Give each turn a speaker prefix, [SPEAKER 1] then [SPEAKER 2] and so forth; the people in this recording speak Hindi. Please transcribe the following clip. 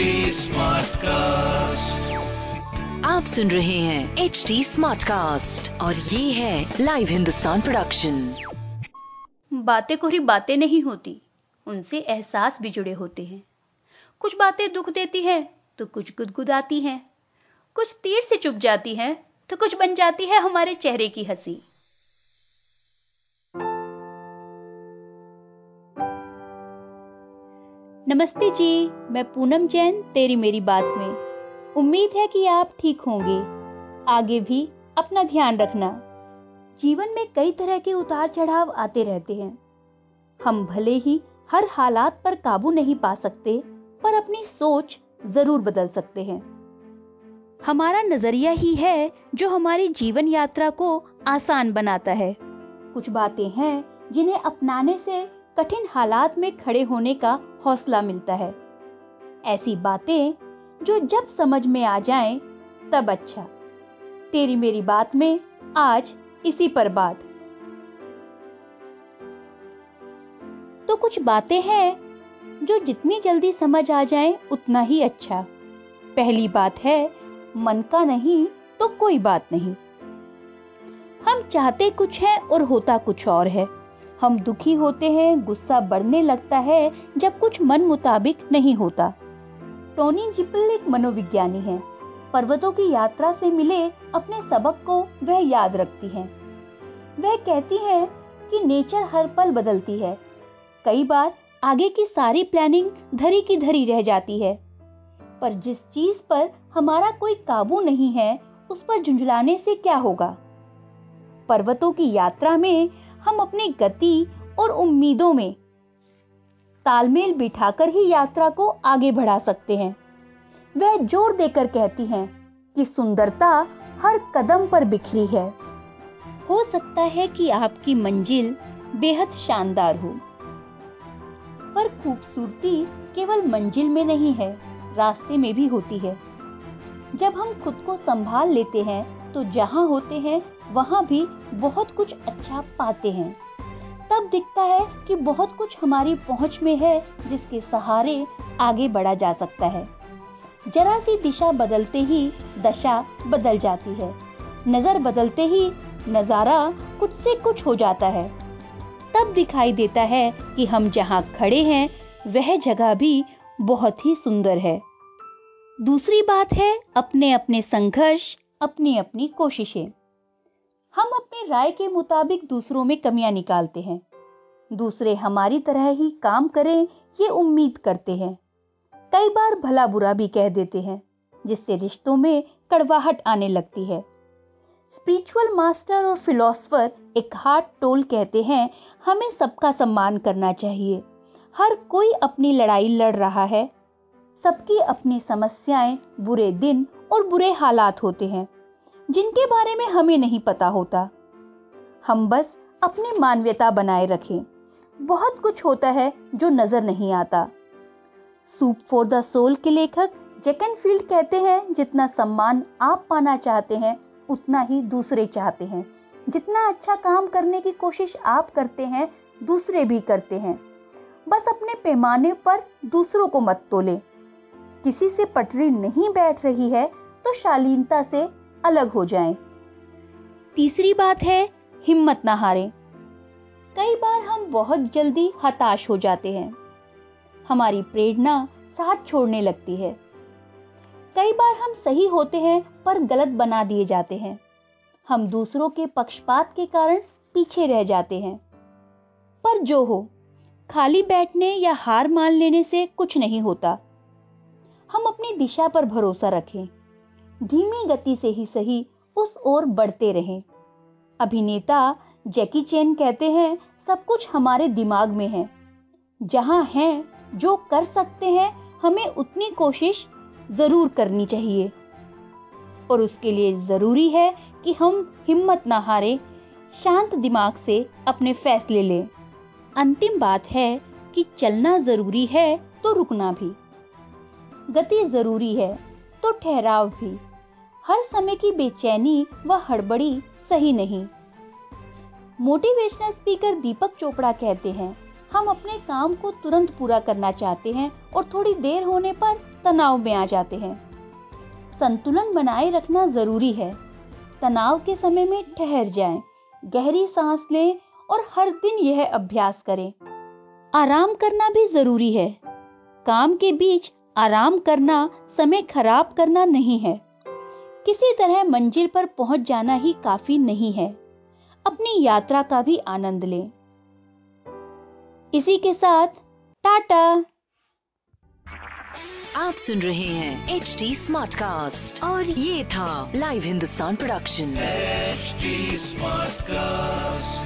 [SPEAKER 1] Smartcast.
[SPEAKER 2] आप सुन रहे हैं एच डी स्मार्ट कास्ट और ये है लाइव हिंदुस्तान प्रोडक्शन
[SPEAKER 3] बातें कोरी बातें नहीं होती, उनसे एहसास भी जुड़े होते हैं। कुछ बातें दुख देती हैं तो कुछ गुदगुदाती हैं। कुछ तीर से चुप जाती हैं तो कुछ बन जाती है हमारे चेहरे की हँसी। नमस्ते जी, मैं पूनम जैन, तेरी मेरी बात में। उम्मीद है कि आप ठीक होंगे। आगे भी अपना ध्यान रखना। जीवन में कई तरह के उतार चढ़ाव आते रहते हैं। हम भले ही हर हालात पर काबू नहीं पा सकते, पर अपनी सोच ज़रूर बदल सकते हैं। हमारा नज़रिया ही है जो हमारी जीवन यात्रा को आसान बनाता है। कुछ बातें हैं जिन्हें अपनाने से कठिन हालात में खड़े होने का हौसला मिलता है। ऐसी बातें जो जब समझ में आ जाएँ, तब अच्छा। तेरी मेरी बात में आज इसी पर बात। तो कुछ बातें हैं जो जितनी जल्दी समझ आ जाएँ, उतना ही अच्छा। पहली बात है, मन का नहीं तो कोई बात नहीं। हम चाहते कुछ है और होता कुछ और है। हम दुखी होते हैं, गुस्सा बढ़ने लगता है, जब कुछ मन मुताबिक नहीं होता। टोनी जिपल एक मनोविज्ञानी है। पर्वतों की यात्रा से मिले अपने सबक को वह याद रखती हैं। वह कहती है कि नेचर हर पल बदलती है। कई बार आगे की सारी प्लानिंग धरी की धरी रह जाती है। पर जिस चीज़ पर हमारा कोई काबू नहीं है, उस पर झुंझलाने से क्या होगा? पर्वतों की यात्रा में हम अपनी गति और उम्मीदों में तालमेल बिठाकर ही यात्रा को आगे बढ़ा सकते हैं। वह ज़ोर देकर कहती हैं कि सुंदरता हर कदम पर बिखरी है। हो सकता है कि आपकी मंजिल बेहद शानदार हो, पर खूबसूरती केवल मंजिल में नहीं है, रास्ते में भी होती है। जब हम खुद को संभाल लेते हैं तो जहाँ होते हैं वहाँ भी बहुत कुछ अच्छा पाते हैं। तब दिखता है कि बहुत कुछ हमारी पहुँच में है, जिसके सहारे आगे बढ़ा जा सकता है। जरा सी दिशा बदलते ही दशा बदल जाती है। नज़र बदलते ही नज़ारा कुछ से कुछ हो जाता है। तब दिखाई देता है कि हम जहाँ खड़े हैं, वह जगह भी बहुत ही सुंदर है। दूसरी बात है अपने अपने संघर्ष अपनी अपनी कोशिशें। हम अपनी राय के मुताबिक दूसरों में कमियाँ निकालते हैं। दूसरे हमारी तरह ही काम करें, ये उम्मीद करते हैं। कई बार भला बुरा भी कह देते हैं, जिससे रिश्तों में कड़वाहट आने लगती है। स्पिरिचुअल मास्टर और फिलोसफर एक हार्ट टोल कहते हैं, हमें सबका सम्मान करना चाहिए। हर कोई अपनी लड़ाई लड़ रहा है। सबकी अपनी समस्याएँ, बुरे दिन और बुरे हालात होते हैं। जिनके बारे में हमें नहीं पता होता। हम बस अपनी मानवीयता बनाए रखें। बहुत कुछ होता है जो नज़र नहीं आता। सूप फॉर द सोल के लेखक जैकन फ़ील्ड कहते हैं, जितना सम्मान आप पाना चाहते हैं, उतना ही दूसरे चाहते हैं। जितना अच्छा काम करने की कोशिश आप करते हैं, दूसरे भी करते हैं। बस अपने पैमाने पर दूसरों को मत तोले। किसी से पटरी नहीं बैठ रही है तो शालीनता से अलग हो जाएँ। तीसरी बात है, हिम्मत ना हारें। कई बार हम बहुत जल्दी हताश हो जाते हैं। हमारी प्रेरणा साथ छोड़ने लगती है। कई बार हम सही होते हैं पर गलत बना दिए जाते हैं। हम दूसरों के पक्षपात के कारण पीछे रह जाते हैं। पर जो हो, खाली बैठने या हार मान लेने से कुछ नहीं होता। हम अपनी दिशा पर भरोसा रखें। धीमी गति से ही सही उस ओर बढ़ते रहे। अभिनेता जैकी चेन कहते हैं, सब कुछ हमारे दिमाग में है। जहाँ हैं, जो कर सकते हैं, हमें उतनी कोशिश ज़रूर करनी चाहिए। और उसके लिए ज़रूरी है कि हम हिम्मत ना हारे, शांत दिमाग से अपने फैसले लें। अंतिम बात है कि चलना ज़रूरी है तो रुकना भी। गति ज़रूरी है तो ठहराव भी। हर समय की बेचैनी व हड़बड़ी सही नहीं। मोटिवेशनल स्पीकर दीपक चोपड़ा कहते हैं हम अपने काम को तुरंत पूरा करना चाहते हैं और थोड़ी देर होने पर तनाव में आ जाते हैं। संतुलन बनाए रखना ज़रूरी है। तनाव के समय में ठहर जाएँ, गहरी सांस लें और हर दिन यह अभ्यास करें। आराम करना भी ज़रूरी है। काम के बीच आराम करना समय खराब करना नहीं है। किसी तरह मंजिल पर पहुँच जाना ही काफ़ी नहीं है। अपनी यात्रा का भी आनंद लें। इसी के साथ टाटा।
[SPEAKER 2] आप सुन रहे हैं एच डी स्मार्ट कास्ट और ये था live Hindustan production
[SPEAKER 1] smart cast